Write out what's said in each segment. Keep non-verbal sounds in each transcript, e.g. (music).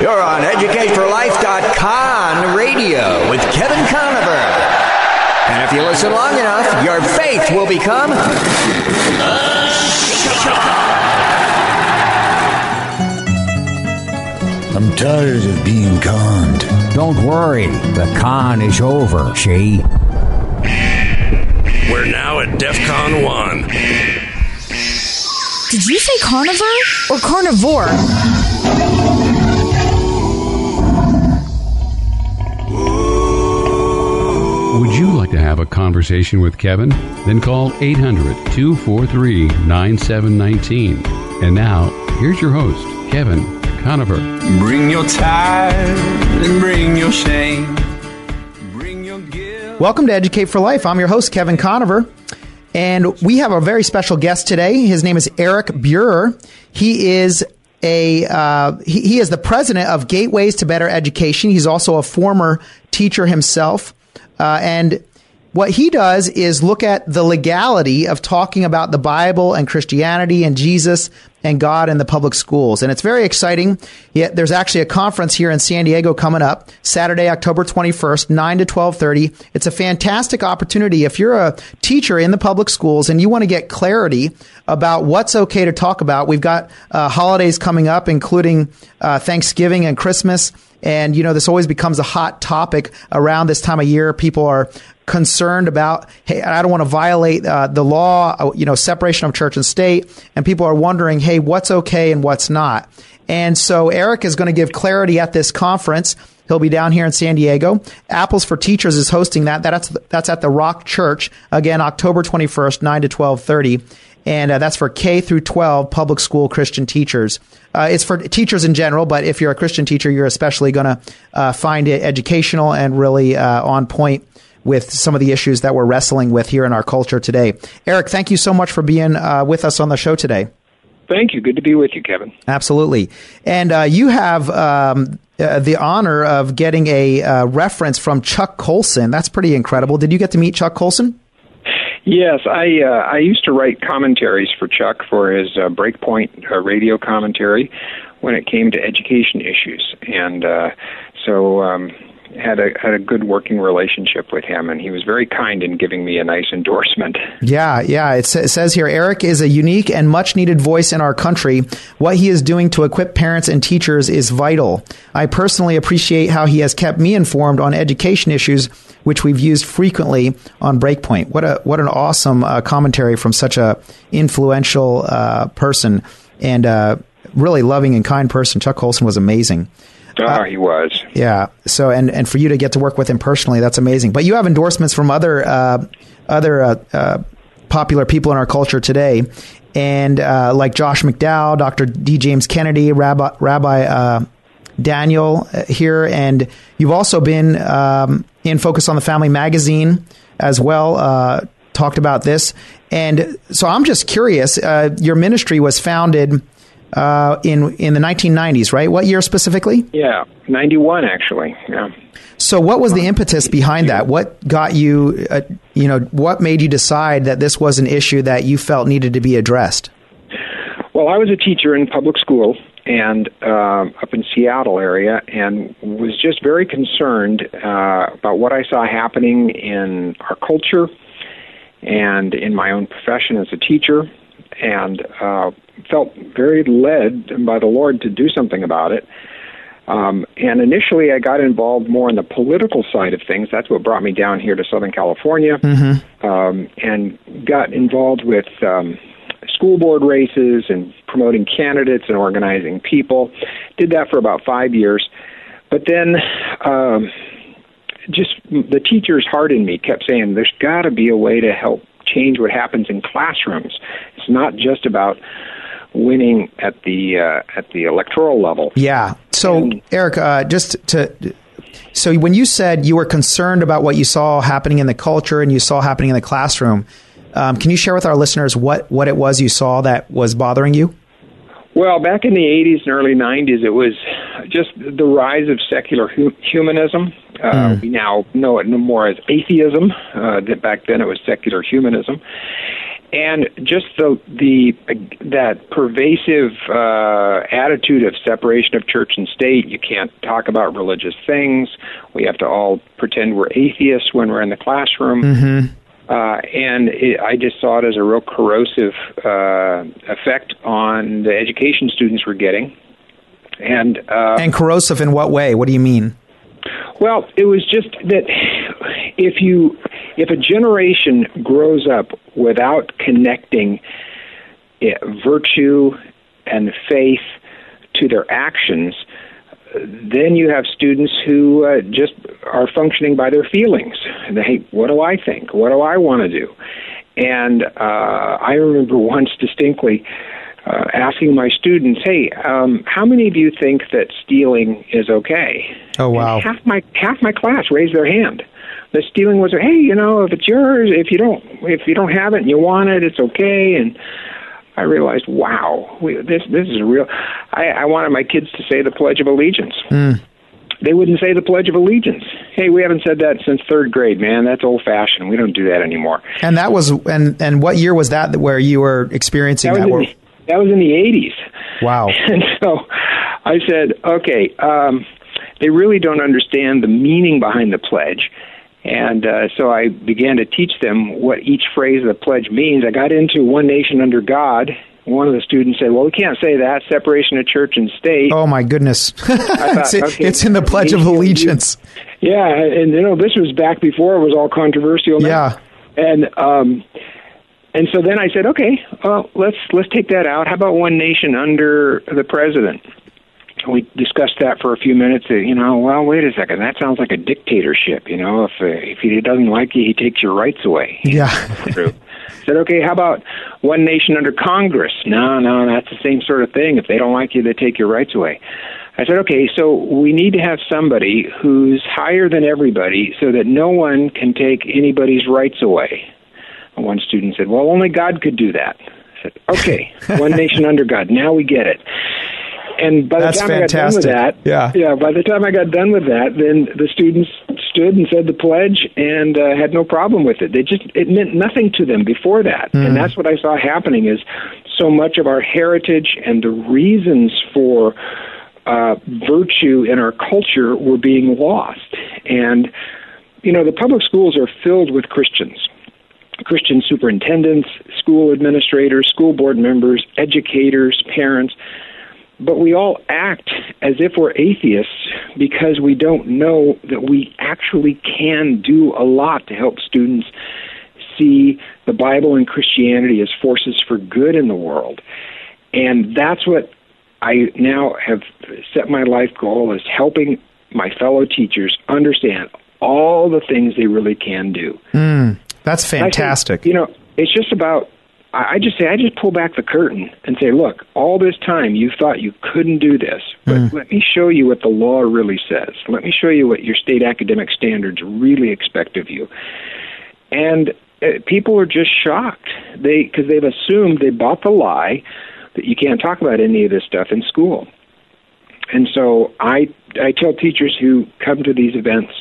You're on EducateForLife.com radio with Kevin Conover. And if you listen long enough, your faith will become I'm tired of being conned. Don't worry, the con is over, She. We're now at DEF CON 1. Did you say carnivore or carnivore? Conversation with Kevin? Then call 800 243 9719. And now, here's your host, Kevin Conover. Bring your tithe and bring your shame. Bring your guilt. Welcome to Educate for Life. I'm your host, Kevin Conover. And we have a very special guest today. His name is Eric Buehrer. He is a uh, he, he is the president of Gateways to Better Education. He's also a former teacher himself, uh, and what he does is look at the legality of talking about the Bible and Christianity and Jesus and God in the public schools. And it's very exciting. Yet there's actually a conference here in San Diego coming up Saturday, October 21st, 9 to 1230. It's a fantastic opportunity. If you're a teacher in the public schools and you want to get clarity about what's okay to talk about, we've got uh, holidays coming up, including uh, Thanksgiving and Christmas. And, you know, this always becomes a hot topic around this time of year. People are concerned about, hey, I don't want to violate uh, the law, uh, you know, separation of church and state. And people are wondering, hey, what's okay and what's not? And so Eric is going to give clarity at this conference. He'll be down here in San Diego. Apples for Teachers is hosting that. That's that's at the Rock Church again, October twenty first, nine to twelve thirty, and uh, that's for K through twelve public school Christian teachers. Uh, it's for teachers in general, but if you're a Christian teacher, you're especially going to uh, find it educational and really uh, on point with some of the issues that we're wrestling with here in our culture today. Eric, thank you so much for being uh, with us on the show today. Thank you. Good to be with you, Kevin. Absolutely. And uh, you have um, uh, the honor of getting a uh, reference from Chuck Colson. That's pretty incredible. Did you get to meet Chuck Colson? Yes, I uh, I used to write commentaries for Chuck for his uh, Breakpoint uh, radio commentary when it came to education issues, and uh, so um, had a had a good working relationship with him, and he was very kind in giving me a nice endorsement. Yeah, yeah. It, sa- it says here Eric is a unique and much needed voice in our country. What he is doing to equip parents and teachers is vital. I personally appreciate how he has kept me informed on education issues, which we've used frequently on Breakpoint. What a what an awesome uh, commentary from such a influential uh, person and uh, really loving and kind person. Chuck Colson was amazing. Ah, he was. Yeah. So, and and for you to get to work with him personally, that's amazing. But you have endorsements from other uh, other uh, uh, popular people in our culture today, and uh, like Josh McDowell, Dr. D. James Kennedy, Rabbi Rabbi uh, Daniel uh, here, and you've also been um, in Focus on the Family magazine as well. Uh, talked about this, and so I'm just curious. Uh, your ministry was founded uh, in in the 1990s, right? What year specifically? Yeah, ninety one actually. Yeah. So, what was the impetus behind that? What got you, uh, you know, what made you decide that this was an issue that you felt needed to be addressed? Well, I was a teacher in public school and uh, up in Seattle area, and was just very concerned uh, about what I saw happening in our culture and in my own profession as a teacher, and uh, felt very led by the Lord to do something about it. Um, and initially, I got involved more in the political side of things. That's what brought me down here to Southern California, um, and got involved with um, school board races and promoting candidates and organizing people. Did that for about five years, but then. Um, just the teacher's heart in me kept saying there's got to be a way to help change what happens in classrooms. It's not just about winning at the uh, at the electoral level. Yeah. So, Eric, uh, just to. So, when you said you were concerned about what you saw happening in the culture and you saw happening in the classroom, um, can you share with our listeners what, what it was you saw that was bothering you? Well, back in the 80s and early 90s, it was just the rise of secular hu- humanism. Uh, We now know it no more as atheism. Uh, that back then it was secular humanism. and just the the that pervasive uh, attitude of separation of church and state. You can't talk about religious things. We have to all pretend we're atheists when we're in the classroom. Mm-hmm. Uh, and it, I just saw it as a real corrosive uh, effect on the education students were getting. And uh, and corrosive in what way? What do you mean? Well, it was just that if you if a generation grows up without connecting eh, virtue and faith to their actions, then you have students who uh, just are functioning by their feelings. They, what do I think? What do I want to do? And uh, I remember once distinctly uh, asking my students, "Hey, um, how many of you think that stealing is okay?" Oh wow! And half my half my class raised their hand. The stealing was, "Hey, you know, if it's yours, if you don't, if you don't have it and you want it, it's okay." And I realized, wow, we, this this is a real. I, I wanted my kids to say the Pledge of Allegiance. Mm. They wouldn't say the Pledge of Allegiance. Hey, we haven't said that since third grade, man. That's old fashioned. We don't do that anymore. And that was and and what year was that where you were experiencing that? that? Was in, that was in the eighties. Wow. (laughs) And so I said, okay, um, they really don't understand the meaning behind the pledge. And uh, so I began to teach them what each phrase of the pledge means. I got into one nation under God. One of the students said, "Well, we can't say that. Separation of church and state." Oh my goodness! thought, (laughs) it's, okay, it's, in the Pledge of Allegiance. Yeah, and you know this was back before it was all controversial. Yeah, and um, and so then I said, okay, well, let's let's take that out. How about one nation under the president? We discussed that for a few minutes. Uh, you know, well, wait a second. That sounds like a dictatorship. You know, if uh, if he doesn't like you, he takes your rights away. (laughs) Yeah. (laughs) True. Said, okay, how about one nation under Congress? No, no, that's the same sort of thing. If they don't like you, they take your rights away. I said, okay, so we need to have somebody who's higher than everybody so that no one can take anybody's rights away. And one student said, well, only God could do that. I said, okay, (laughs) one nation under God. Now we get it and by the That's time fantastic. I got done with that, yeah, yeah. By the time I got done with that, then the students stood and said the pledge and uh, had no problem with it. They just it meant nothing to them before that, Mm. and that's what I saw happening. Is so much of our heritage and the reasons for uh, virtue in our culture were being lost, and you know the public schools are filled with Christians. Christian superintendents, school administrators, school board members, educators, parents but we all act as if we're atheists because we don't know that we actually can do a lot to help students see the Bible and Christianity as forces for good in the world. And that's what I now have set my life goal is helping my fellow teachers understand all the things they really can do. Mm, that's fantastic. you know, it's just about I I just say I just pull back the curtain and say, look, all this time you thought you couldn't do this, but Mm. let me show you what the law really says. Let me show you what your state academic standards really expect of you. And uh, people are just shocked. They because they've assumed they bought the lie that you can't talk about any of this stuff in school. And so I I tell teachers who come to these events,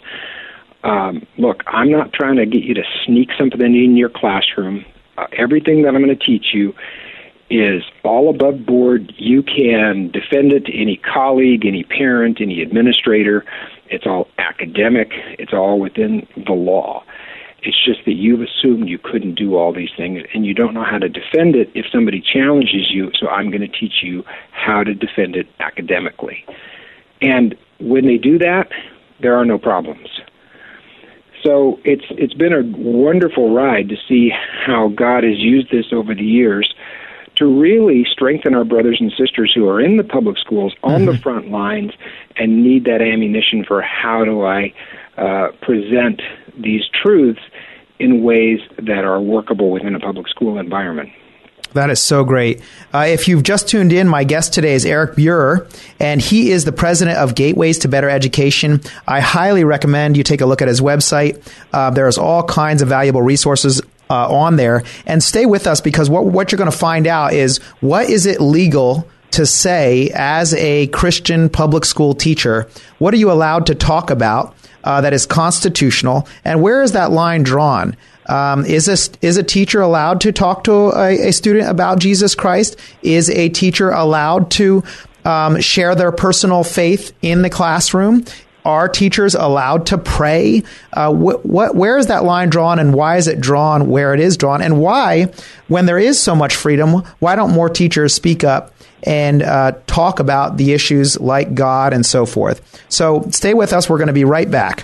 um, look, I'm not trying to get you to sneak something in your classroom. Uh, everything that I'm going to teach you is all above board. You can defend it to any colleague, any parent, any administrator. It's all academic. It's all within the law. It's just that you've assumed you couldn't do all these things and you don't know how to defend it if somebody challenges you. So I'm going to teach you how to defend it academically. And when they do that, there are no problems. So it's it's been a wonderful ride to see how God has used this over the years to really strengthen our brothers and sisters who are in the public schools on the front lines and need that ammunition for how do I uh, present these truths in ways that are workable within a public school environment. That is so great. Uh, if you've just tuned in, my guest today is Eric Buehrer, and he is the president of Gateways to Better Education. I highly recommend you take a look at his website. Uh, there's all kinds of valuable resources uh, on there. And stay with us because what, what you're going to find out is what is it legal to say as a Christian public school teacher? What are you allowed to talk about uh, that is constitutional, and where is that line drawn? Um, is a is a teacher allowed to talk to a, a, student about Jesus Christ? Is a teacher allowed to um, share their personal faith in the classroom? Are teachers allowed to pray? Uh, wh- what, where is that line drawn, and why is it drawn where it is drawn? And why, when there is so much freedom, why don't more teachers speak up and uh, talk about the issues like God and so forth? So stay with us. We're going to be right back.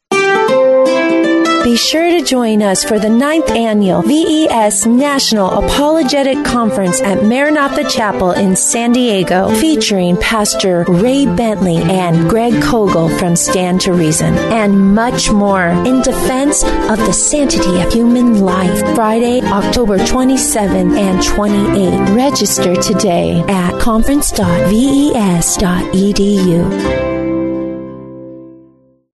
Be sure to join us for the ninth annual VES National Apologetic Conference at Maranatha Chapel in San Diego, featuring Pastor Ray Bentley and Greg Koukl from Stand to Reason, and much more in defense of the sanctity of human life. Friday, October 27 and 28. Register today at conference.ves.edu.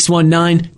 619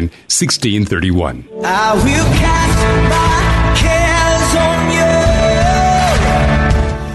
1631. I will cast my cares on you.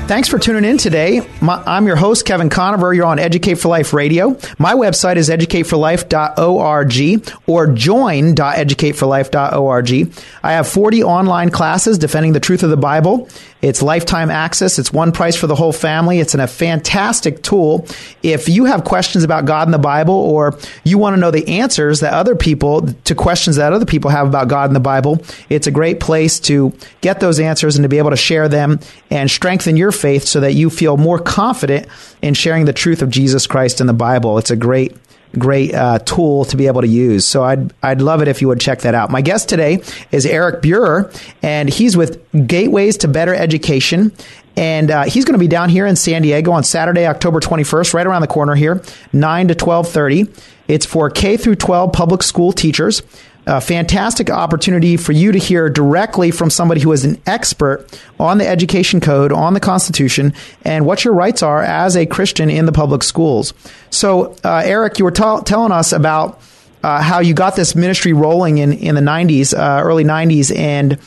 Thanks for tuning in today. My, I'm your host, Kevin Conover. You're on Educate for Life Radio. My website is educateforlife.org or join.educateforlife.org. I have 40 online classes defending the truth of the Bible it's lifetime access. It's one price for the whole family. It's a fantastic tool. If you have questions about God and the Bible, or you want to know the answers that other people to questions that other people have about God and the Bible, it's a great place to get those answers and to be able to share them and strengthen your faith so that you feel more confident in sharing the truth of Jesus Christ in the Bible. It's a great great uh, tool to be able to use. So I'd I'd love it if you would check that out. My guest today is Eric Buehrer, and he's with Gateways to Better Education. And uh, he's going to be down here in San Diego on Saturday, October 21st, right around the corner here, 9 to 12:30. It's for K through 12 public school teachers a fantastic opportunity for you to hear directly from somebody who is an expert on the education code, on the Constitution, and what your rights are as a Christian in the public schools. So, uh, Eric, you were t- telling us about uh, how you got this ministry rolling in, in the 90s, uh, early 90s, and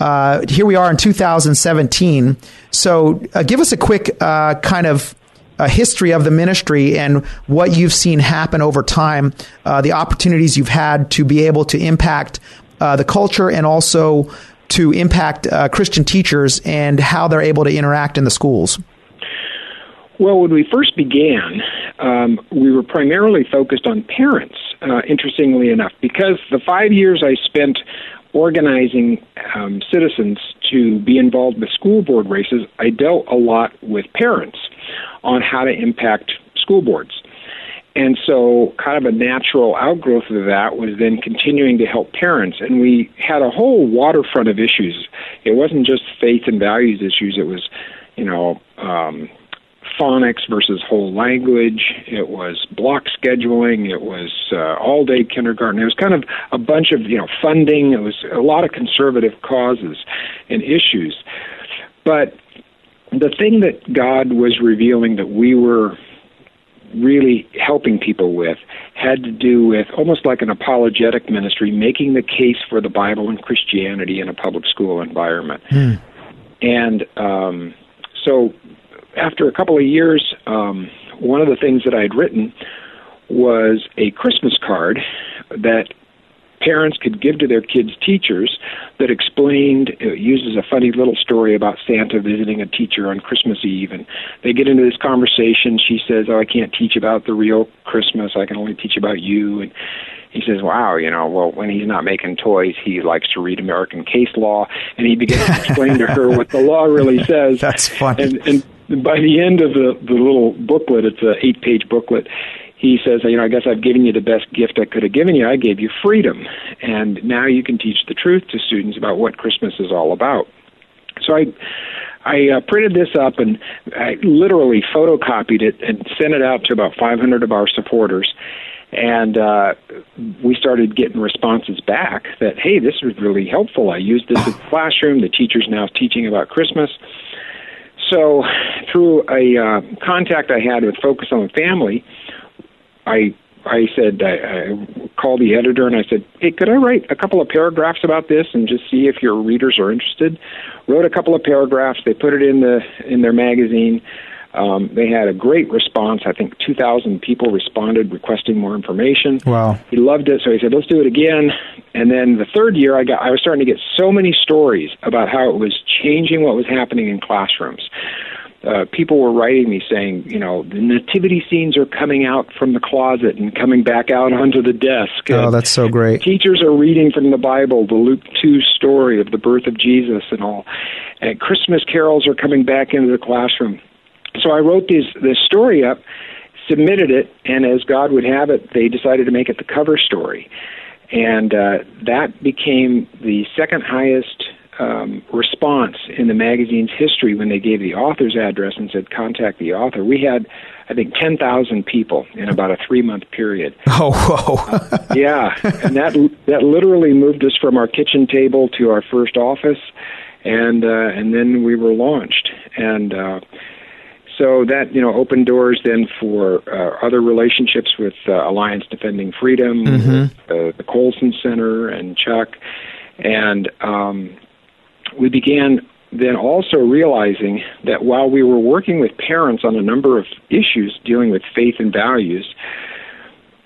uh, here we are in 2017. So, uh, give us a quick uh, kind of a history of the ministry and what you've seen happen over time, uh, the opportunities you've had to be able to impact uh, the culture and also to impact uh, Christian teachers and how they're able to interact in the schools. Well, when we first began, um, we were primarily focused on parents, uh, interestingly enough, because the five years I spent organizing um, citizens to be involved with school board races, I dealt a lot with parents on how to impact school boards. And so, kind of a natural outgrowth of that was then continuing to help parents. And we had a whole waterfront of issues. It wasn't just faith and values issues, it was, you know, um, phonics versus whole language. It was block scheduling. It was uh, all day kindergarten. It was kind of a bunch of you know funding. It was a lot of conservative causes and issues. But the thing that God was revealing that we were really helping people with had to do with almost like an apologetic ministry, making the case for the Bible and Christianity in a public school environment. Hmm. And um, so, after a couple of years, um, one of the things that I had written was a Christmas card that parents could give to their kids' teachers that explained, it uses a funny little story about Santa visiting a teacher on Christmas Eve. And they get into this conversation. She says, Oh, I can't teach about the real Christmas. I can only teach about you. And he says, Wow, you know, well, when he's not making toys, he likes to read American case law. And he begins to explain to her what the law really (laughs) says. That's funny. And, and by the end of the, the little booklet, it's an eight page booklet, he says, you know, I guess I've given you the best gift I could have given you. I gave you freedom. And now you can teach the truth to students about what Christmas is all about. So I I uh, printed this up and I literally photocopied it and sent it out to about 500 of our supporters. And uh, we started getting responses back that, hey, this was really helpful. I used this in the classroom. The teacher's now teaching about Christmas. So, through a uh, contact I had with Focus on Family, I I said I, I called the editor and I said, "Hey, could I write a couple of paragraphs about this and just see if your readers are interested?" Wrote a couple of paragraphs. They put it in the in their magazine. Um, they had a great response. I think 2,000 people responded requesting more information. Wow. He loved it, so he said, "Let's do it again." And then the third year, I got I was starting to get so many stories about how it was changing what was happening in classrooms uh, people were writing me saying, you know, the nativity scenes are coming out from the closet and coming back out onto the desk. Oh, that's so great. Teachers are reading from the Bible, the Luke 2 story of the birth of Jesus and all. And Christmas carols are coming back into the classroom. So I wrote this, this story up, submitted it, and as God would have it, they decided to make it the cover story. And uh, that became the second highest um, response in the magazine's history when they gave the author's address and said contact the author. We had, I think, ten thousand people in about a three month period. (laughs) Oh, whoa! uh, yeah, and that that literally moved us from our kitchen table to our first office, and uh, and then we were launched and. Uh, so that you know opened doors then for uh, other relationships with uh, Alliance Defending Freedom, Mhm. with, uh, the Colson Center, and Chuck, and um, we began then also realizing that while we were working with parents on a number of issues dealing with faith and values,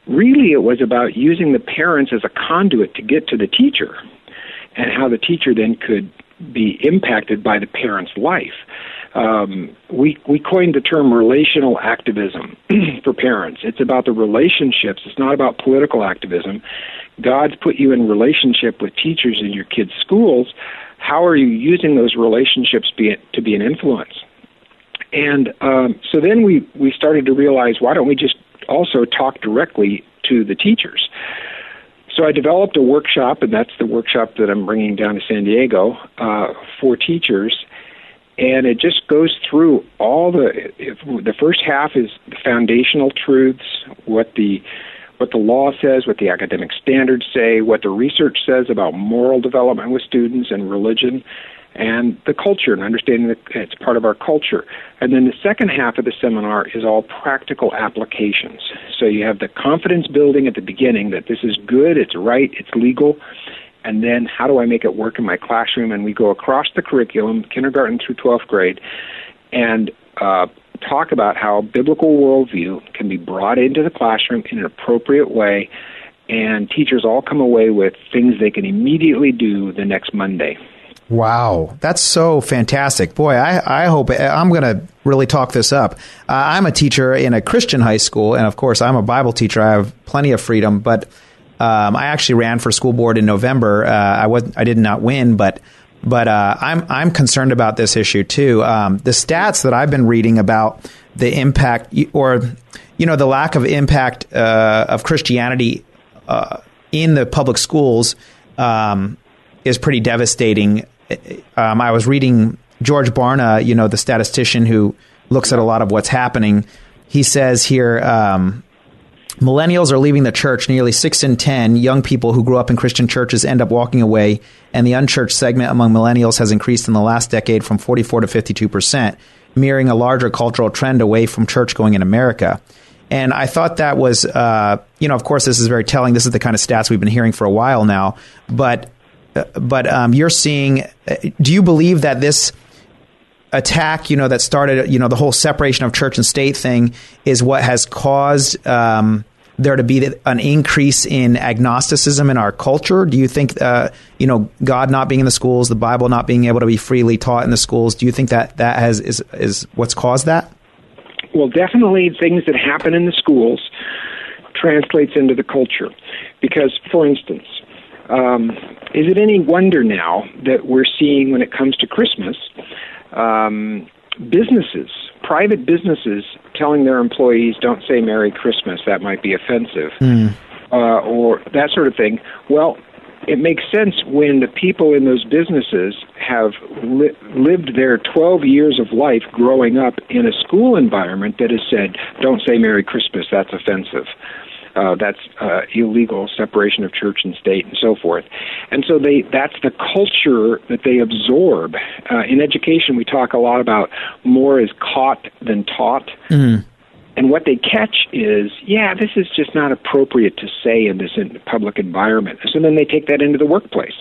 really it was about using the parents as a conduit to get to the teacher and how the teacher then could be impacted by the parent's life. Um, we we coined the term relational activism (clears throat) for parents. It's about the relationships. It's not about political activism. God's put you in relationship with teachers in your kids' schools. How are you using those relationships be, to be an influence? And um, so then we we started to realize why don't we just also talk directly to the teachers? So I developed a workshop, and that's the workshop that I'm bringing down to San Diego uh, for teachers. And it just goes through all the. The first half is the foundational truths, what the what the law says, what the academic standards say, what the research says about moral development with students and religion, and the culture and understanding that it's part of our culture. And then the second half of the seminar is all practical applications. So you have the confidence building at the beginning that this is good, it's right, it's legal. And then how do I make it work in my classroom? And we go across the curriculum, kindergarten through 12th grade, and uh, talk about how biblical worldview can be brought into the classroom in an appropriate way, and teachers all come away with things they can immediately do the next Monday. Wow, that's so fantastic. Boy, I, I hope I'm going to really talk this up. Uh, I'm a teacher in a Christian high school, and of course, I'm a Bible teacher. I have plenty of freedom, but um, I actually ran for school board in November. Uh, I was I did not win, but but uh, I'm I'm concerned about this issue too. Um, the stats that I've been reading about the impact or you know the lack of impact uh, of Christianity uh, in the public schools um, is pretty devastating. Um, I was reading George Barna, you know, the statistician who looks at a lot of what's happening. He says here, um, millennials are leaving the church. Nearly six in 10 young people who grew up in Christian churches end up walking away, and the unchurched segment among millennials has increased in the last decade from 44 to 52 percent, mirroring a larger cultural trend away from church going in America. And I thought that was, uh, you know, of course, this is very telling. This is the kind of stats we've been hearing for a while now. But, uh, but um, you're seeing. Uh, do you believe that this attack, you know, that started, you know, the whole separation of church and state thing, is what has caused um, there to be an increase in agnosticism in our culture? Do you think, uh, you know, God not being in the schools, the Bible not being able to be freely taught in the schools, do you think that that has is is what's caused that? Well, definitely things that happen in the schools translates into the culture. Because, for instance, um, is it any wonder now that we're seeing when it comes to Christmas, um, businesses, private businesses, telling their employees, "Don't say Merry Christmas; that might be offensive," mm. uh, or that sort of thing. Well, it makes sense when the people in those businesses have li- lived their 12 years of life growing up in a school environment that has said, don't say Merry Christmas, that's offensive. Uh, that's uh, illegal separation of church and state and so forth. And so they that's the culture that they absorb. Uh, in education, we talk a lot about more is caught than taught. Mm. And what they catch is, yeah, this is just not appropriate to say in this public environment. So then they take that into the workplace.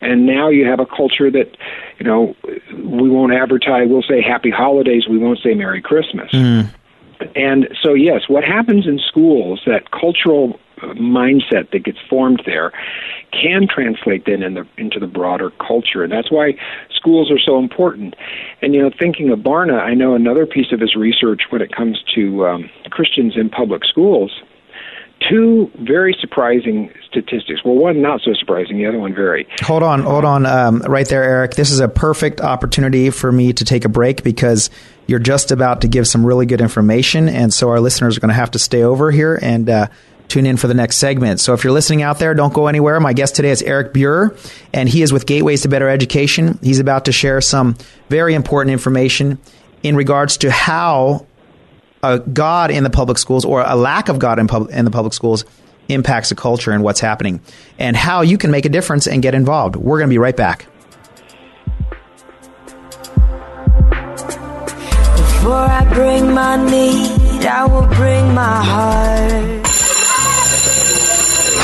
And now you have a culture that, you know, we won't advertise, we'll say happy holidays, we won't say Merry Christmas. Mm. And so, yes, what happens in schools, that cultural mindset that gets formed there can translate then in the, into the broader culture. And that's why schools are so important. And, you know, thinking of Barna, I know another piece of his research when it comes to um, Christians in public schools. Two very surprising statistics. Well, one not so surprising, the other one very. Hold on, hold on, um, right there, Eric. This is a perfect opportunity for me to take a break because you're just about to give some really good information, and so our listeners are going to have to stay over here and uh, tune in for the next segment. So if you're listening out there, don't go anywhere. My guest today is Eric Buehrer, and he is with Gateways to Better Education. He's about to share some very important information in regards to how God in the public schools or a lack of God in, pub- in the public schools impacts the culture and what's happening, and how you can make a difference and get involved. We're going to be right back. Before I bring my need, I will bring my heart.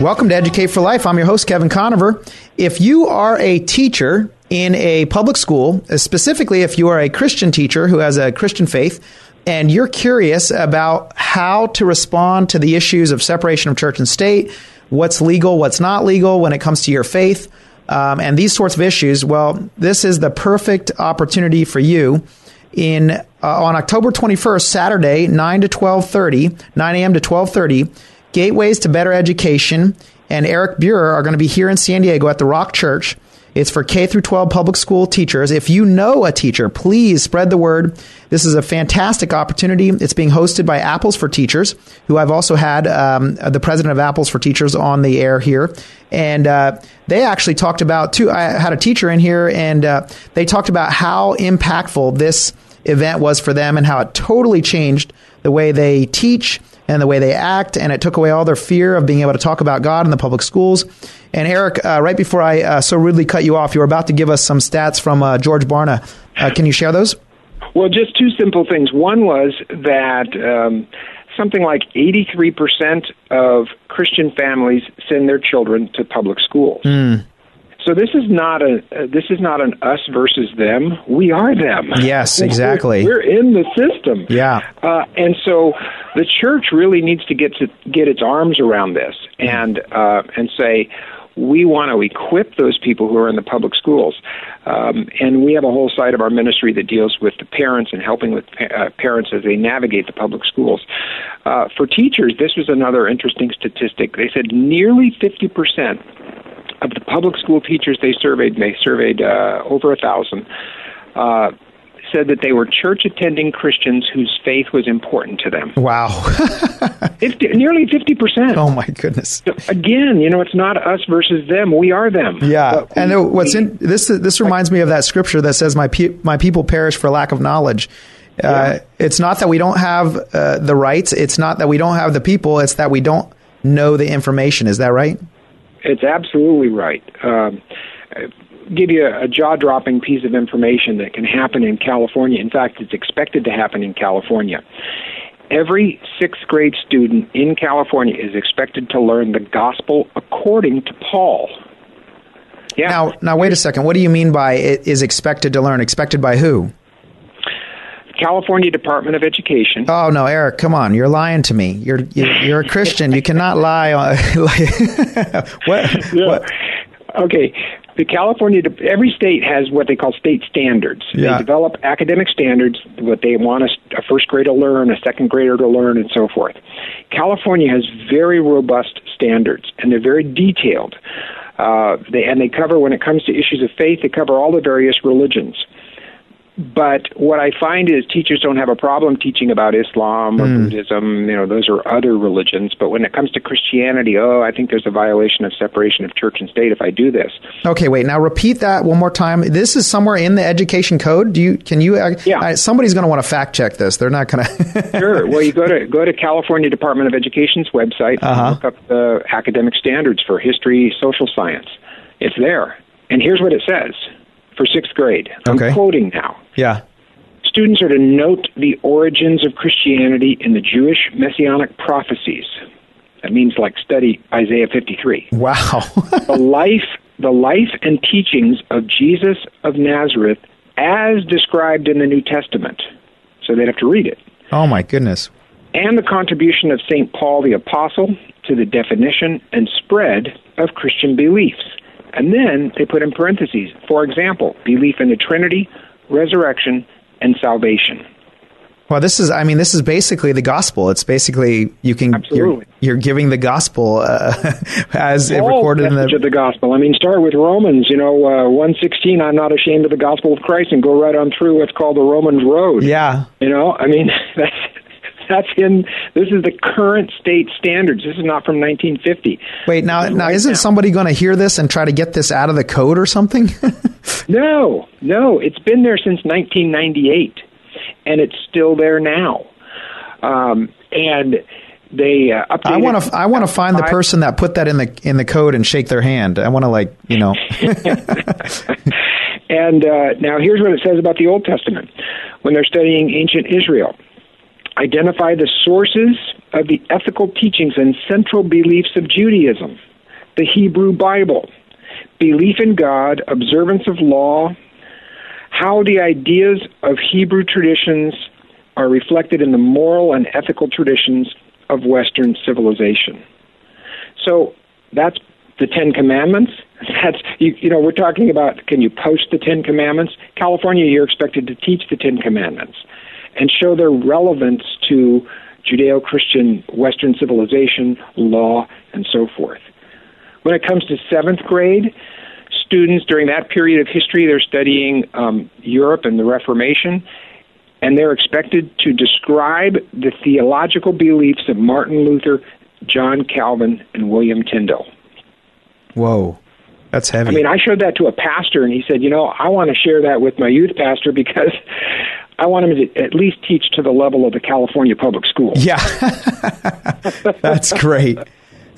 Welcome to Educate for Life. I'm your host, Kevin Conover. If you are a teacher in a public school, uh, specifically if you are a Christian teacher who has a Christian faith, and you're curious about how to respond to the issues of separation of church and state, what's legal, what's not legal when it comes to your faith, um, and these sorts of issues, well, this is the perfect opportunity for you. In uh, on October 21st, Saturday, 9 to 12:30, 9 a.m. to 12:30, Gateways to Better Education and Eric Buehrer are going to be here in San Diego at the Rock Church. It's for K through 12 public school teachers. If you know a teacher, please spread the word. This is a fantastic opportunity. It's being hosted by Apples for Teachers, who I've also had um, the president of Apples for Teachers on the air here. And uh, they actually talked about, too. I had a teacher in here, and uh, they talked about how impactful this event was for them and how it totally changed the way they teach and the way they act, and it took away all their fear of being able to talk about God in the public schools. And Eric, uh, right before I uh, so rudely cut you off, you were about to give us some stats from uh, George Barna. Uh, can you share those? Well, just two simple things. One was that um, something like 83% of Christian families send their children to public schools. Mm. So this is not a uh, this is not an us versus them. We are them. Yes, exactly. We're, we're in the system. Yeah. Uh, and so the church really needs to get to get its arms around this and uh, and say we want to equip those people who are in the public schools. Um, and we have a whole side of our ministry that deals with the parents and helping with pa- uh, parents as they navigate the public schools. Uh, for teachers, this was another interesting statistic. They said nearly 50% of the public school teachers they surveyed, and they surveyed uh, over a thousand, uh, said that they were church attending Christians whose faith was important to them. Wow. (laughs) 50, nearly 50%. Oh, my goodness. So again, you know, it's not us versus them. We are them. Yeah, and what's in this? This reminds me of that scripture that says, "My pe- my people perish for lack of knowledge." Uh, it's not that we don't have uh, the rights. It's not that we don't have the people. It's that we don't know the information. Is that right? It's absolutely right. Um, give you a, a jaw-dropping piece of information that can happen in California. In fact, it's expected to happen in California. Every sixth grade student in California is expected to learn the gospel according to Paul. Yeah. Now, now wait a second. What do you mean by it is expected to learn? Expected by who? California Department of Education. Oh no, Eric, come on! You're lying to me. You're you're, you're a Christian. You cannot lie. On, (laughs) what? what? Okay, the California, every state has what they call state standards. Yeah. They develop academic standards, what they want a, a first grader to learn, a second grader to learn, and so forth. California has very robust standards, and they're very detailed. Uh, they, and they cover, when it comes to issues of faith, they cover all the various religions. But what I find is teachers don't have a problem teaching about Islam or Hmm. Buddhism. You know, those are other religions. But when it comes to Christianity, oh, I think there's a violation of separation of church and state if I do this. Okay, wait. Now repeat that one more time. This is somewhere in the education code. Do you? Can you? Uh, yeah. somebody's going to want to fact check this. They're not going (laughs) to. sure. Well, you go to go to California Department of Education's website Uh-huh. and look up the academic standards for history, social science. It's there, and here's what it says for sixth grade. Okay. I'm quoting now. Yeah. Students are to note the origins of Christianity in the Jewish messianic prophecies. That means like study Isaiah 53. Wow. the (laughs) life, the life and teachings of Jesus of Nazareth as described in the New Testament. So they'd have to read it. Oh my goodness. And the contribution of St. Paul the Apostle to the definition and spread of Christian beliefs. And then they put in parentheses, for example, belief in the Trinity, resurrection, and salvation. Well, this is. I mean, this is basically the gospel. It's basically you can. You're, Absolutely. you're giving the gospel uh, (laughs) as it recorded in the. of the gospel. I mean, start with Romans. You know, uh, one sixteen. I'm not ashamed of the gospel of Christ, and go right on through what's called the Romans Road. Yeah. You know, I mean, (laughs) that's that's in. This is the current state standards. This is not from 1950. Wait now. Now, isn't somebody going to hear this and try to get this out of the code or something? (laughs) No, no, it's been there since 1998, and it's still there now. Um, and they uh. I want to. I want to find the person that put that in the in the code and shake their hand. I want to like you know. (laughs) And uh, now here's what it says about the Old Testament when they're studying ancient Israel. Identify the sources of the ethical teachings and central beliefs of Judaism. the Hebrew Bible, belief in God, observance of law, how the ideas of Hebrew traditions are reflected in the moral and ethical traditions of Western civilization. So that's the Ten Commandments. (laughs) That's you, you know we're talking about can you post the Ten Commandments? California, you're expected to teach the Ten Commandments and show their relevance to Judeo-Christian Western civilization, law, and so forth. When it comes to seventh grade, students during that period of history they're studying um, Europe and the Reformation, and they're expected to describe the theological beliefs of Martin Luther, John Calvin, and William Tyndale. Whoa, that's heavy. I mean, I showed that to a pastor, and he said, "You know, I want to share that with my youth pastor because I want him to at least teach to the level of the California public school." Yeah, (laughs) that's great.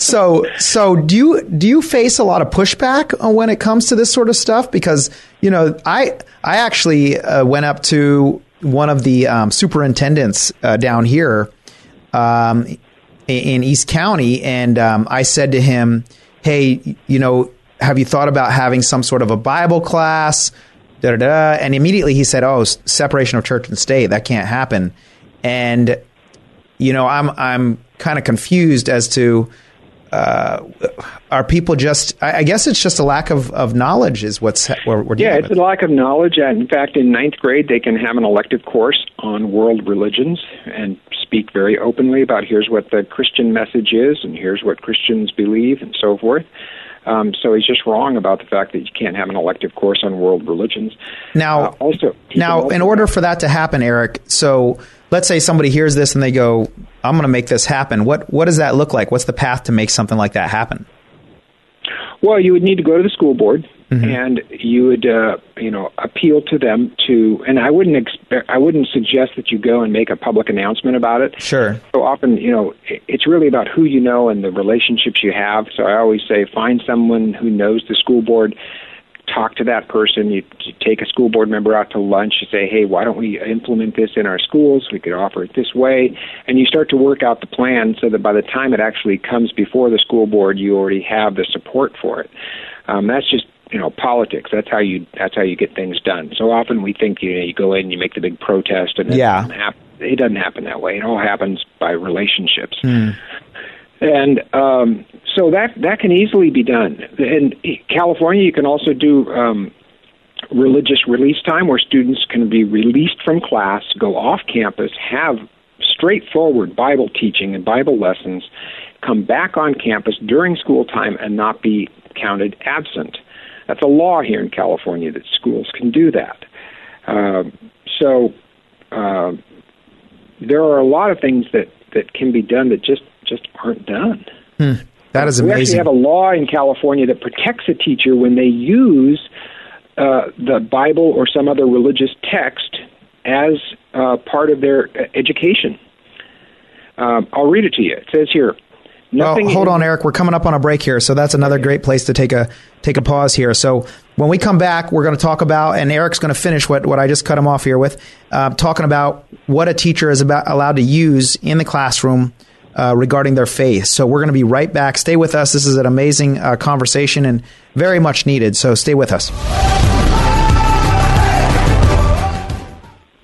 So, so do you do you face a lot of pushback when it comes to this sort of stuff? Because you know, I I actually uh, went up to one of the um, superintendents uh, down here um, in East County, and um, I said to him, "Hey, you know, have you thought about having some sort of a Bible class?" Da, da, da. And immediately he said, "Oh, separation of church and state that can't happen." And you know, I'm I'm kind of confused as to uh, are people just? I, I guess it's just a lack of, of knowledge is what's we're, we're yeah, it's with. a lack of knowledge. And in fact, in ninth grade, they can have an elective course on world religions and speak very openly about here's what the Christian message is and here's what Christians believe and so forth. Um, so he's just wrong about the fact that you can't have an elective course on world religions. Now, Uh, also, now, in order for that to happen, Eric, so let's say somebody hears this and they go, "I'm going to make this happen." What what does that look like? What's the path to make something like that happen? Well, you would need to go to the school board, and you would, uh, you know, appeal to them to. And I wouldn't expect, I wouldn't suggest that you go and make a public announcement about it. Sure. So often, you know, it's really about who you know and the relationships you have. So I always say, find someone who knows the school board. Talk to that person. You, you take a school board member out to lunch. You say, "Hey, why don't we implement this in our schools? We could offer it this way." And you start to work out the plan so that by the time it actually comes before the school board, you already have the support for it. Um, that's just you know politics. That's how you that's how you get things done. So often we think you know you go in and you make the big protest and it Yeah. doesn't happen. It doesn't happen that way. It all happens by relationships. Hmm. And um, so that that can easily be done. In California, you can also do um, religious release time, where students can be released from class, go off campus, have straightforward Bible teaching and Bible lessons, come back on campus during school time, and not be counted absent. That's a law here in California that schools can do that. Um, so uh, there are a lot of things that, that can be done that just just aren't done. Hmm. That is We actually have a law in California that protects a teacher when they use uh, the Bible or some other religious text as uh, part of their uh, education. Um, I'll read it to you. It says here. Well, hold on, Eric. We're coming up on a break here, so that's another great place to take a take a pause here. So when we come back, we're going to talk about, and Eric's going to finish what what I just cut him off here with, uh, talking about what a teacher is about allowed to use in the classroom uh, regarding their faith. So we're going to be right back. Stay with us. This is an amazing uh, conversation and very much needed. So stay with us.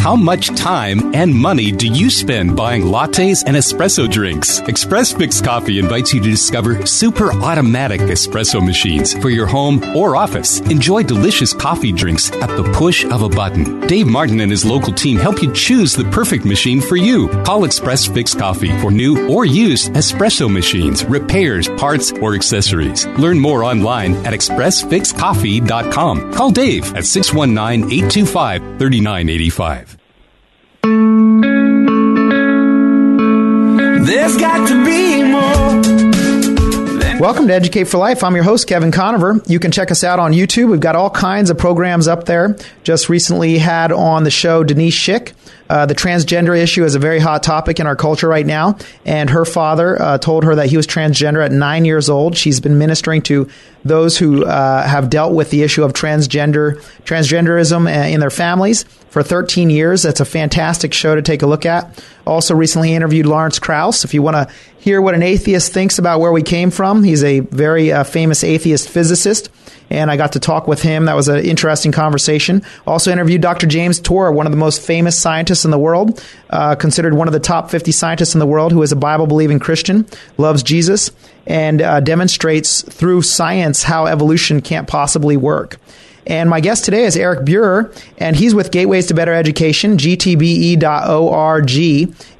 How much time and money do you spend buying lattes and espresso drinks? Express Fix Coffee invites you to discover super automatic espresso machines for your home or office. Enjoy delicious coffee drinks at the push of a button. Dave Martin and his local team help you choose the perfect machine for you. Call Express Fix Coffee for new or used espresso machines, repairs, parts, or accessories. Learn more online at expressfixcoffee.com. Call Dave at 619 825 3985. There's got to be more. Welcome to Educate for Life. I'm your host, Kevin Conover. You can check us out on YouTube. We've got all kinds of programs up there. Just recently had on the show Denise Schick. Uh, the transgender issue is a very hot topic in our culture right now, and her father uh, told her that he was transgender at nine years old. She's been ministering to those who uh, have dealt with the issue of transgender transgenderism uh, in their families for 13 years. That's a fantastic show to take a look at. Also, recently interviewed Lawrence Krauss. If you want to hear what an atheist thinks about where we came from, he's a very uh, famous atheist physicist and I got to talk with him. That was an interesting conversation. Also interviewed Dr. James Tour, one of the most famous scientists in the world, uh, considered one of the top 50 scientists in the world, who is a Bible believing Christian, loves Jesus, and uh, demonstrates through science how evolution can't possibly work. And my guest today is Eric Buehrer, and he's with Gateways to Better Education, gtbe.org,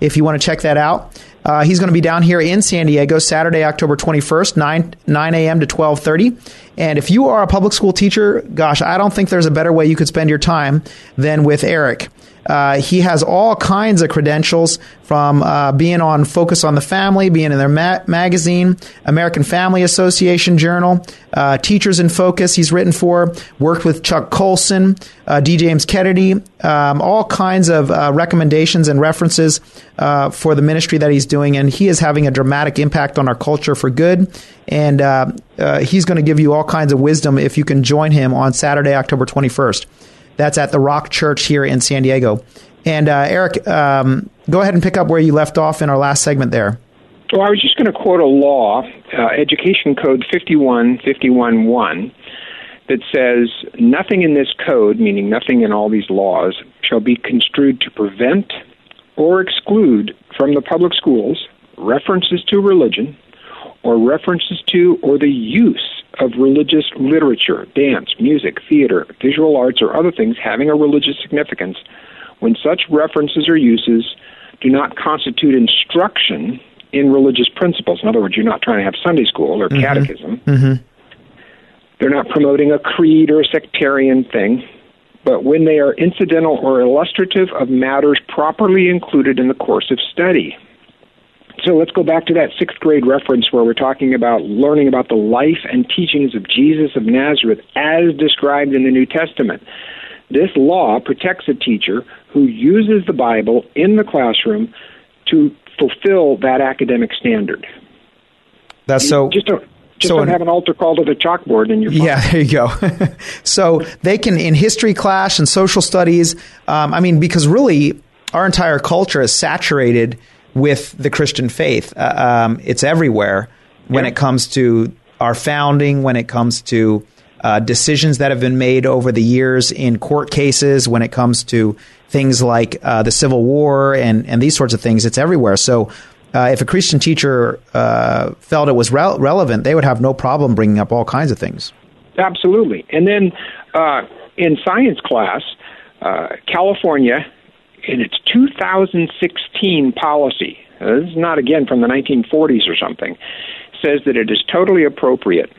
if you want to check that out. Uh, he's going to be down here in San Diego Saturday, October 21st, 9, 9 a.m. to 1230. And if you are a public school teacher, gosh, I don't think there's a better way you could spend your time than with Eric. Uh, he has all kinds of credentials from uh, being on Focus on the Family, being in their ma- magazine, American Family Association Journal, uh, Teachers in Focus, he's written for, worked with Chuck Colson, uh, D. James Kennedy, um, all kinds of uh, recommendations and references for the ministry that he's doing. And he is having a dramatic impact on our culture for good. And he's going to give you all kinds of wisdom if you can join him on Saturday, October 21st. That's at the Rock Church here in San Diego. And uh, Eric, um, go ahead and pick up where you left off in our last segment there. Well, I was just going to quote a law, uh, Education Code 51511, that says nothing in this code, meaning nothing in all these laws, shall be construed to prevent or exclude from the public schools references to religion or references to or the use of religious literature, dance, music, theater, visual arts, or other things having a religious significance when such references or uses do not constitute instruction in religious principles. In other words, you're not trying to have Sunday school or Mm-hmm. catechism. Mm-hmm. They're not promoting a creed or a sectarian thing. But when they are incidental or illustrative of matters properly included in the course of study. So let's go back to that sixth grade reference where we're talking about learning about the life and teachings of Jesus of Nazareth as described in the New Testament. This law protects a teacher who uses the Bible in the classroom to fulfill that academic standard. That's so. Just don't, just so don't have an altar call to the chalkboard in your. Pocket. Yeah, (laughs) there you go. (laughs) so they can in history class and social studies. Um, I mean, because really, our entire culture is saturated with the Christian faith. Uh, um, it's everywhere when it comes to our founding, when it comes to uh, decisions that have been made over the years in court cases, when it comes to things like uh, the Civil War and, and these sorts of things. It's everywhere. So. Uh, if a Christian teacher uh, felt it was rel- relevant, they would have no problem bringing up all kinds of things. Absolutely. And then uh, in science class, uh, California, in its 2016 policy, uh, this is not again from the 1940s or something, says that it is totally appropriate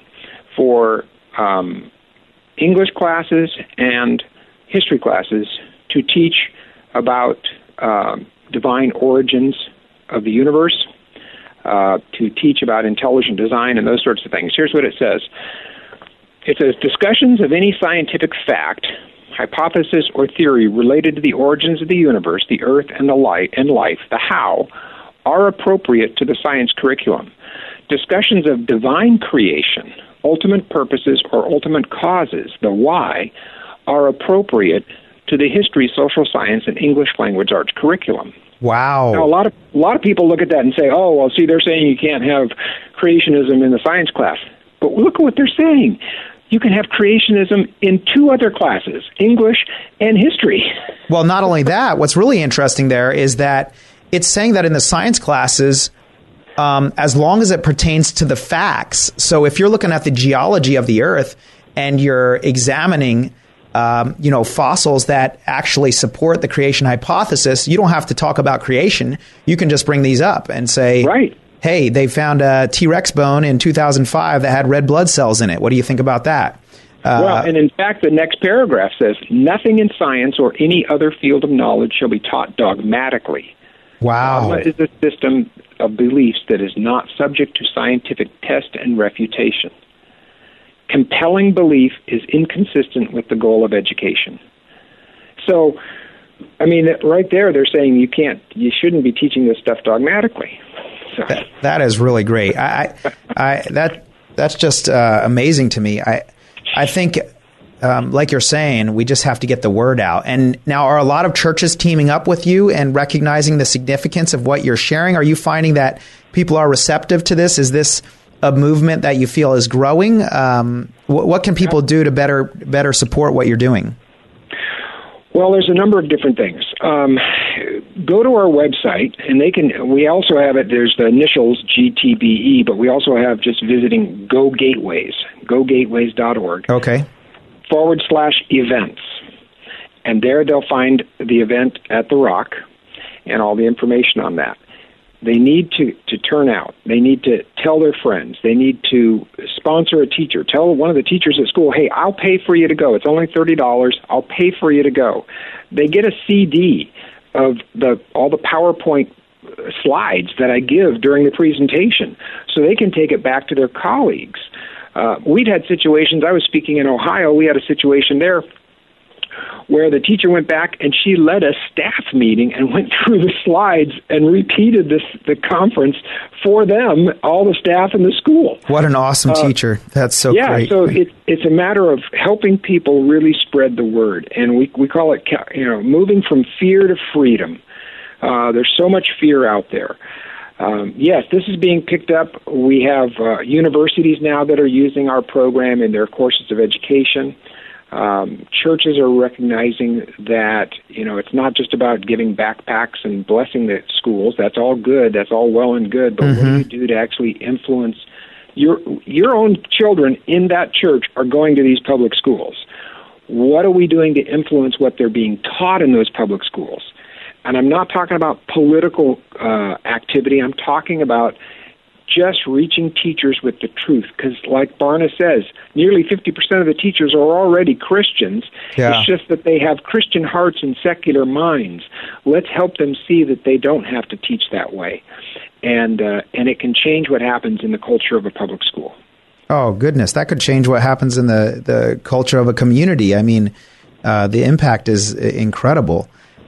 for um, English classes and history classes to teach about um divine origins of the universe, uh, to teach about intelligent design and those sorts of things. Here's what it says. It says discussions of any scientific fact, hypothesis, or theory related to the origins of the universe, the earth, and the light and life, the how, are appropriate to the science curriculum. Discussions of divine creation, ultimate purposes, or ultimate causes, the why, are appropriate to the history, social science, and English language arts curriculum. Wow. Now, a lot of a lot of people look at that and say, "Oh, well, see, they're saying you can't have creationism in the science class." But look at what they're saying. You can have creationism in two other classes, English and history. Well, not only that, what's really interesting there is that it's saying that in the science classes, um, as long as it pertains to the facts. So if you're looking at the geology of the Earth and you're examining, um, you know, fossils that actually support the creation hypothesis, you don't have to talk about creation. You can just bring these up and say, right. Hey, they found a T Rex bone in 2005 that had red blood cells in it. What do you think about that? Uh, well, and in fact, the next paragraph says nothing in science or any other field of knowledge shall be taught dogmatically. Wow. Dogma is a system of beliefs that is not subject to scientific test and refutation. Compelling belief is inconsistent with the goal of education. So, I mean, right there, they're saying you can't, you shouldn't be teaching this stuff dogmatically. That, that is really great. I, I, I that that's just uh, amazing to me. I, I think, um, like you're saying, we just have to get the word out. And now, are a lot of churches teaming up with you and recognizing the significance of what you're sharing? Are you finding that people are receptive to this? Is this a movement that you feel is growing? Um, what, what can people do to better better support what you're doing? Well, there's a number of different things. Um, go to our website, and they can. We also have it. There's the initials GTBE, but we also have just visiting Go Gateways, GoGateways.org. Okay. Forward slash events, and there they'll find the event at the Rock, and all the information on that. They need to, to turn out. They need to tell their friends. They need to sponsor a teacher. Tell one of the teachers at school, hey, I'll pay for you to go. It's only $30. I'll pay for you to go. They get a CD of the all the PowerPoint slides that I give during the presentation so they can take it back to their colleagues. Uh, we'd had situations, I was speaking in Ohio, we had a situation there where the teacher went back and she led a staff meeting and went (laughs) through the slides and repeated this the conference for them, all the staff in the school. What an awesome Uh, teacher! That's so yeah, great. so it, it's a matter of helping people really spread the word, and we we call it you know moving from fear to freedom. Uh, there's so much fear out there. Um, yes, this is being picked up. We have uh, universities now that are using our program in their courses of education. Um, churches are recognizing that you know it's not just about giving backpacks and blessing the schools. That's all good. That's all well and good. But what do you do to actually influence your your own children in that church are going to these public schools? What are we doing to influence what they're being taught in those public schools? And I'm not talking about political uh, activity. I'm talking about just reaching teachers with the truth. Because, like Barna says, nearly 50% of the teachers are already Christians. Yeah. It's just that they have Christian hearts and secular minds. Let's help them see that they don't have to teach that way. And, uh, and it can change what happens in the culture of a public school. Oh goodness, that could change what happens in the the culture of a community. I mean, uh, the impact is incredible.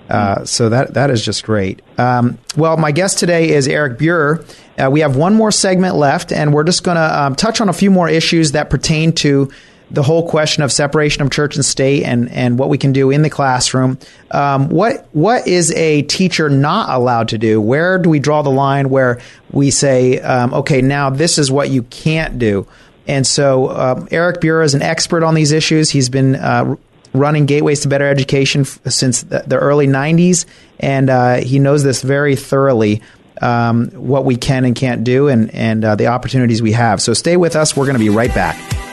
Uh, so that that is just great. Um, well, my guest today is Eric Buehrer. Uh, we have one more segment left, and we're just going to um, touch on a few more issues that pertain to the whole question of separation of church and state, and and what we can do in the classroom. Um, what what is a teacher not allowed to do? Where do we draw the line where we say, um, okay, now this is what you can't do? And so, um, Eric Buehrer is an expert on these issues. He's been uh, running Gateways to Better Education f- since the, the early 90s, and uh, he knows this very thoroughly. Um, what we can and can't do, and and uh, the opportunities we have. So stay with us. We're going to be right back.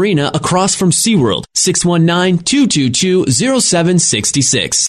Arena across from SeaWorld. 619-222-0766.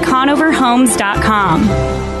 conoverhomes.com.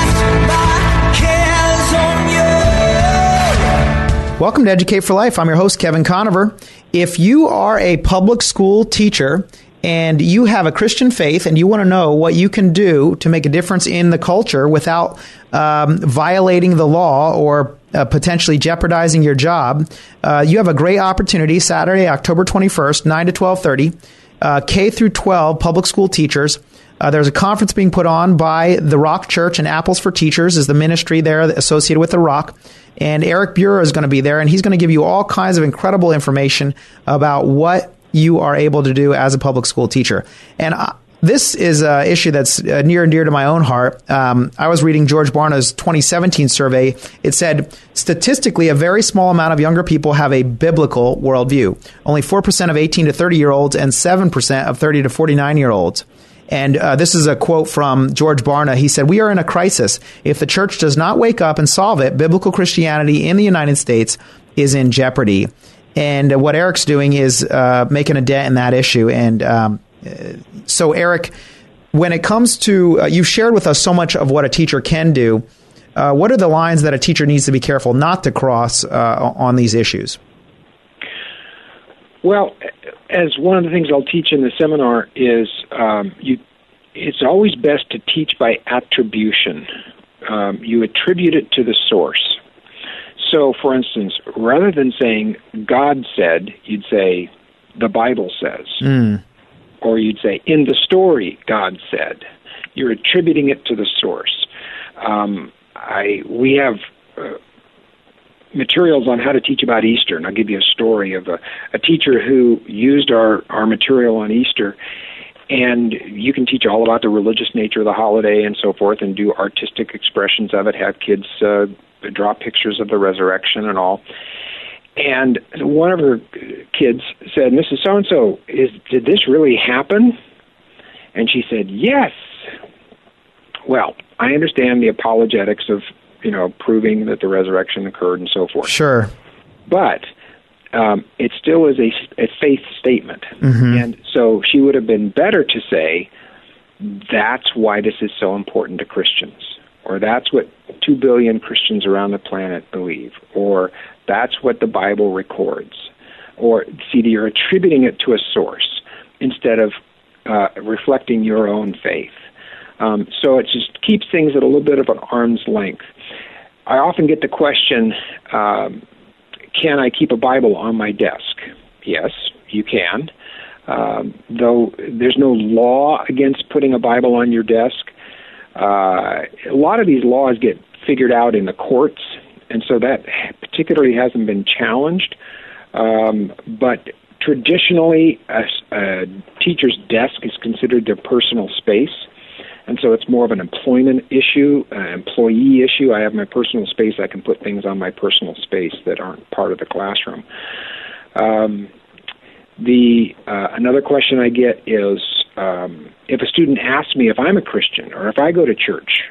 Welcome to Educate for Life. I'm your host, Kevin Conover. If you are a public school teacher and you have a Christian faith and you want to know what you can do to make a difference in the culture without um, violating the law or uh, potentially jeopardizing your job, uh, you have a great opportunity Saturday, October 21st, 9 to 1230. Uh, K through 12 public school teachers. Uh, there's a conference being put on by the Rock Church and Apples for Teachers is the ministry there associated with the Rock. And Eric Buehrer is going to be there, and he's going to give you all kinds of incredible information about what you are able to do as a public school teacher. And I, this is an issue that's uh, near and dear to my own heart. Um, I was reading George Barna's 2017 survey. It said statistically, a very small amount of younger people have a biblical worldview. Only 4% of 18 to 30 year olds and 7% of 30 to 49 year olds. And uh, this is a quote from George Barna. He said, We are in a crisis. If the church does not wake up and solve it, biblical Christianity in the United States is in jeopardy. And uh, what Eric's doing is uh, making a dent in that issue. And um, so, Eric, when it comes to, uh, you've shared with us so much of what a teacher can do. Uh, what are the lines that a teacher needs to be careful not to cross uh, on these issues? Well, as one of the things I'll teach in the seminar is um, you, it's always best to teach by attribution. Um, you attribute it to the source. So, for instance, rather than saying God said, you'd say the Bible says, mm. or you'd say in the story God said. You're attributing it to the source. Um, I we have. Uh, materials on how to teach about Easter, and I'll give you a story of a, a teacher who used our, our material on Easter. And you can teach all about the religious nature of the holiday and so forth, and do artistic expressions of it. Have kids uh, draw pictures of the resurrection and all. And one of her kids said, "Mrs. So and So, did this really happen?" And she said, "Yes." Well, I understand the apologetics of you know, proving that the resurrection occurred and so forth. Sure. But um, it still is a, a faith statement. Mm-hmm. And so she would have been better to say, that's why this is so important to Christians. Or that's what two billion Christians around the planet believe. Or that's what the Bible records. Or, see, you're attributing it to a source instead of uh, reflecting your own faith. Um, so it just keeps things at a little bit of an arm's length. I often get the question, um, can I keep a Bible on my desk? Yes, you can. Um, though there's no law against putting a Bible on your desk, uh, a lot of these laws get figured out in the courts, and so that particularly hasn't been challenged. Um, but traditionally, a, a teacher's desk is considered their personal space. And so it's more of an employment issue, uh, employee issue. I have my personal space. I can put things on my personal space that aren't part of the classroom. Um, the uh, another question I get is um, if a student asks me if I'm a Christian or if I go to church,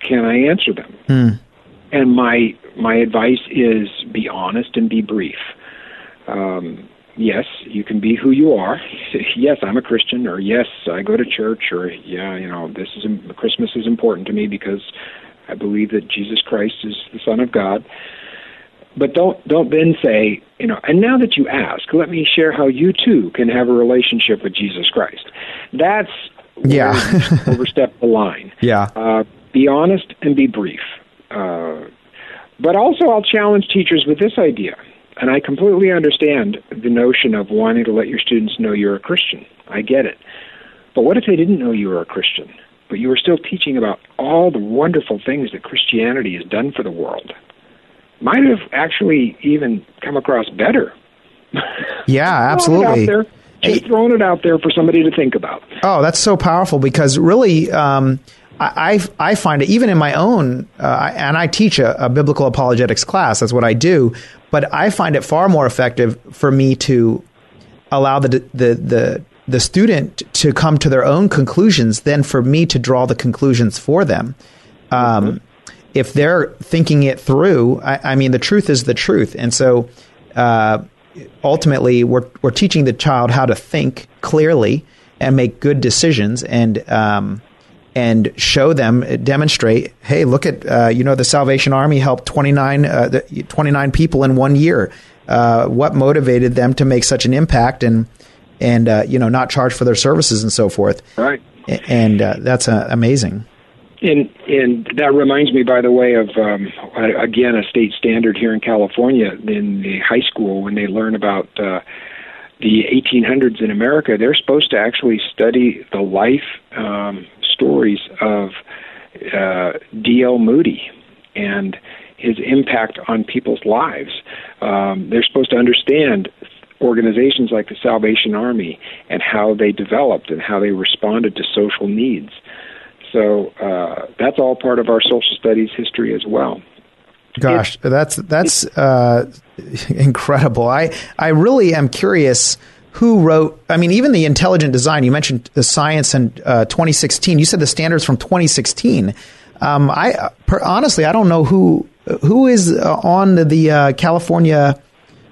can I answer them? Hmm. And my my advice is be honest and be brief. Um, yes, you can be who you are. (laughs) yes, I'm a Christian, or yes, I go to church, or yeah, you know, this is Christmas is important to me because I believe that Jesus Christ is the Son of God. But don't don't then say, you know, and now that you ask, let me share how you too can have a relationship with Jesus Christ. That's yeah, (laughs) overstep the line. Yeah. Uh, be honest and be brief. Uh, but also, I'll challenge teachers with this idea. And I completely understand the notion of wanting to let your students know you're a Christian. I get it. But what if they didn't know you were a Christian, but you were still teaching about all the wonderful things that Christianity has done for the world? Might have actually even come across better. (laughs) Yeah, absolutely. there, just throwing it out there for somebody to think about. Oh, that's so powerful because really, um, I, I I find it even in my own, uh, and I teach a, a biblical apologetics class. That's what I do, but I find it far more effective for me to allow the the the the student to come to their own conclusions than for me to draw the conclusions for them. Um, If they're thinking it through, I, I mean, the truth is the truth, and so uh, ultimately, we're we're teaching the child how to think clearly and make good decisions, and um, and show them, demonstrate. Hey, look at uh, you know the Salvation Army helped twenty nine uh, the- 29 people in one year. Uh, what motivated them to make such an impact and and uh, you know not charge for their services and so forth. Right. And uh, that's uh, amazing. And and that reminds me, by the way, of um, again a state standard here in California in the high school when they learn about uh, the 1800s in America. They're supposed to actually study the life um, stories of uh, D.L. Moody and his impact on people's lives. Um, they're supposed to understand organizations like the Salvation Army and how they developed and how they responded to social needs. So uh, that's all part of our social studies history as well. Gosh, that's that's uh, (laughs) incredible. I I really am curious who wrote. I mean, even the intelligent design. You mentioned the science in uh, 2016. You said the standards from 2016. Um, I per, honestly, I don't know who who is uh, on the, the uh, California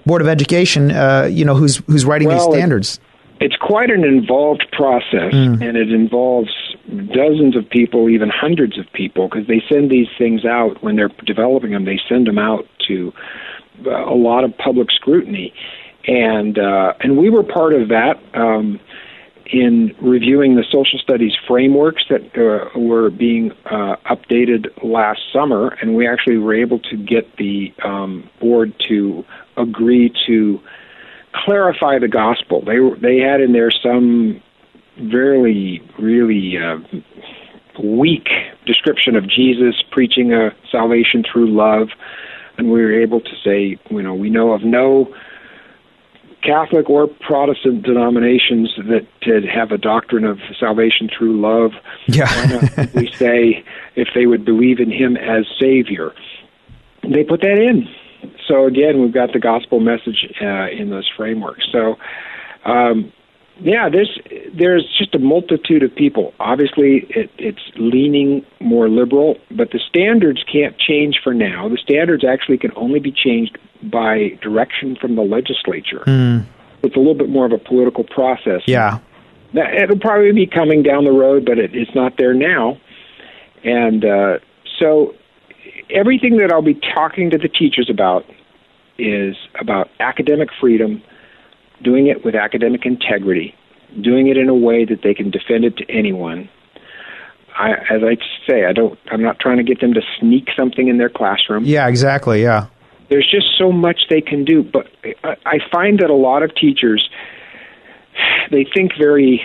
Board of Education. Uh, you know, who's who's writing Well, these it- standards. It's quite an involved process, Mm. and it involves dozens of people, even hundreds of people, because they send these things out when they're developing them. They send them out to uh, a lot of public scrutiny, and uh, and we were part of that um, in reviewing the social studies frameworks that uh, were being uh, updated last summer, and we actually were able to get the um, board to agree to clarify the gospel. They they had in there some really really uh, weak description of Jesus preaching a salvation through love, and we were able to say, you know, we know of no Catholic or Protestant denominations that have a doctrine of salvation through love. Yeah. Simply (laughs) say if they would believe in Him as Savior? They put that in. So again, we've got the gospel message uh, in those frameworks. So, um, yeah, there's there's just a multitude of people. Obviously, it, it's leaning more liberal, but the standards can't change for now. The standards actually can only be changed by direction from the legislature. Mm, It's a little bit more of a political process. yeah. That, it'll probably be coming down the road, but it, it's not there now. And uh, so everything that I'll be talking to the teachers about is about academic freedom, doing it with academic integrity, doing it in a way that they can defend it to anyone. I, as I say, I don't. I'm not trying to get them to sneak something in their classroom Yeah, exactly. Yeah. There's just so much they can do. But I- I find that a lot of teachers they think very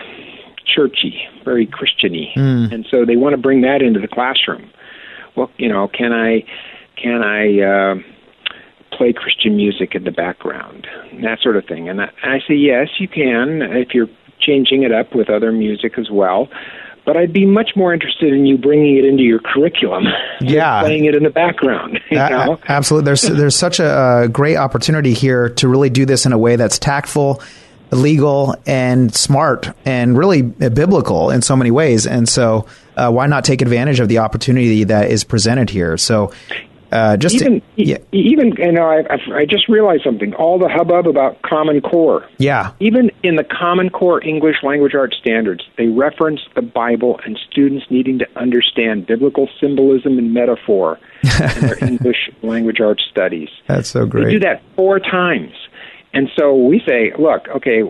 churchy, very Christiany, Mm. and so they want to bring that into the classroom. Well, you know, can I can I uh, play Christian music in the background, that sort of thing? And I, and I say yes, you can if you're changing it up with other music as well. But I'd be much more interested in you bringing it into your curriculum. Yeah. playing it in the background. (laughs) You know? absolutely. There's there's such a, a great opportunity here to really do this in a way that's tactful, legal, and smart, and really biblical in so many ways. And so, uh, why not take advantage of the opportunity that is presented here? So, uh, just to- even e- even you know I, I just realized something. All the hubbub about Common Core. yeah, Even in the Common Core English Language Arts standards, they reference the Bible and students needing to understand biblical symbolism and metaphor in their (laughs) English language arts studies. that's so great. They do that four times. And so we say, look, okay,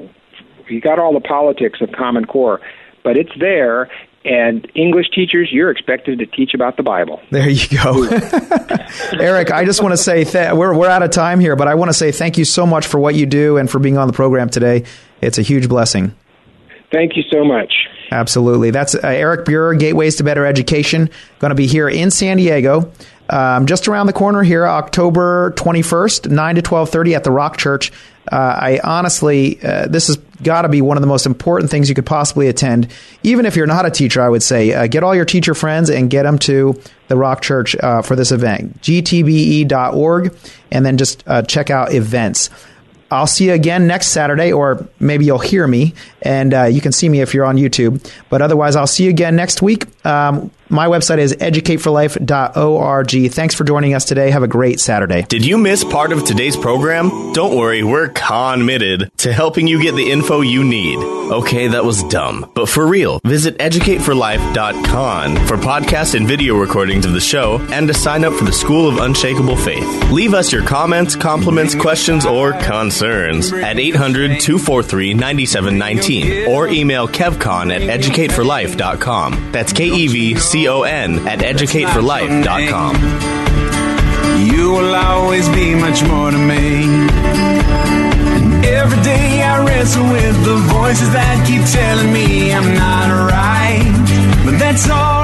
you got all the politics of Common Core, but it's there, and English teachers, you're expected to teach about the Bible. There you go. (laughs) Eric, I just want to say th- we're, we're out of time here, but I want to say thank you so much for what you do and for being on the program today. It's a huge blessing. Thank you so much. Absolutely. That's uh, Eric Buehrer, Gateways to Better Education, going to be here in San Diego. Um, just around the corner here, October 21st, 9 to 12:30 at the Rock Church. Uh, I honestly, uh, this has got to be one of the most important things you could possibly attend. Even if you're not a teacher, I would say uh, get all your teacher friends and get them to the Rock Church uh, for this event. gtbe.org, and then just uh, check out events. I'll see you again next Saturday, or maybe you'll hear me, and uh, you can see me if you're on YouTube. But otherwise, I'll see you again next week. Um, my website is educateforlife.org. Thanks for joining us today. Have a great Saturday. Did you miss part of today's program? Don't worry, we're committed to helping you get the info you need. Okay, that was dumb. But for real, visit educateforlife.com for podcasts and video recordings of the show and to sign up for the School of Unshakable Faith. Leave us your comments, compliments, questions, or concerns at 800 243 9719 or email kevcon at educateforlife.com. That's K E V C O N at educateforlife.com. You will always be much more to me. Every day I wrestle with the voices that keep telling me I'm not right. But that's all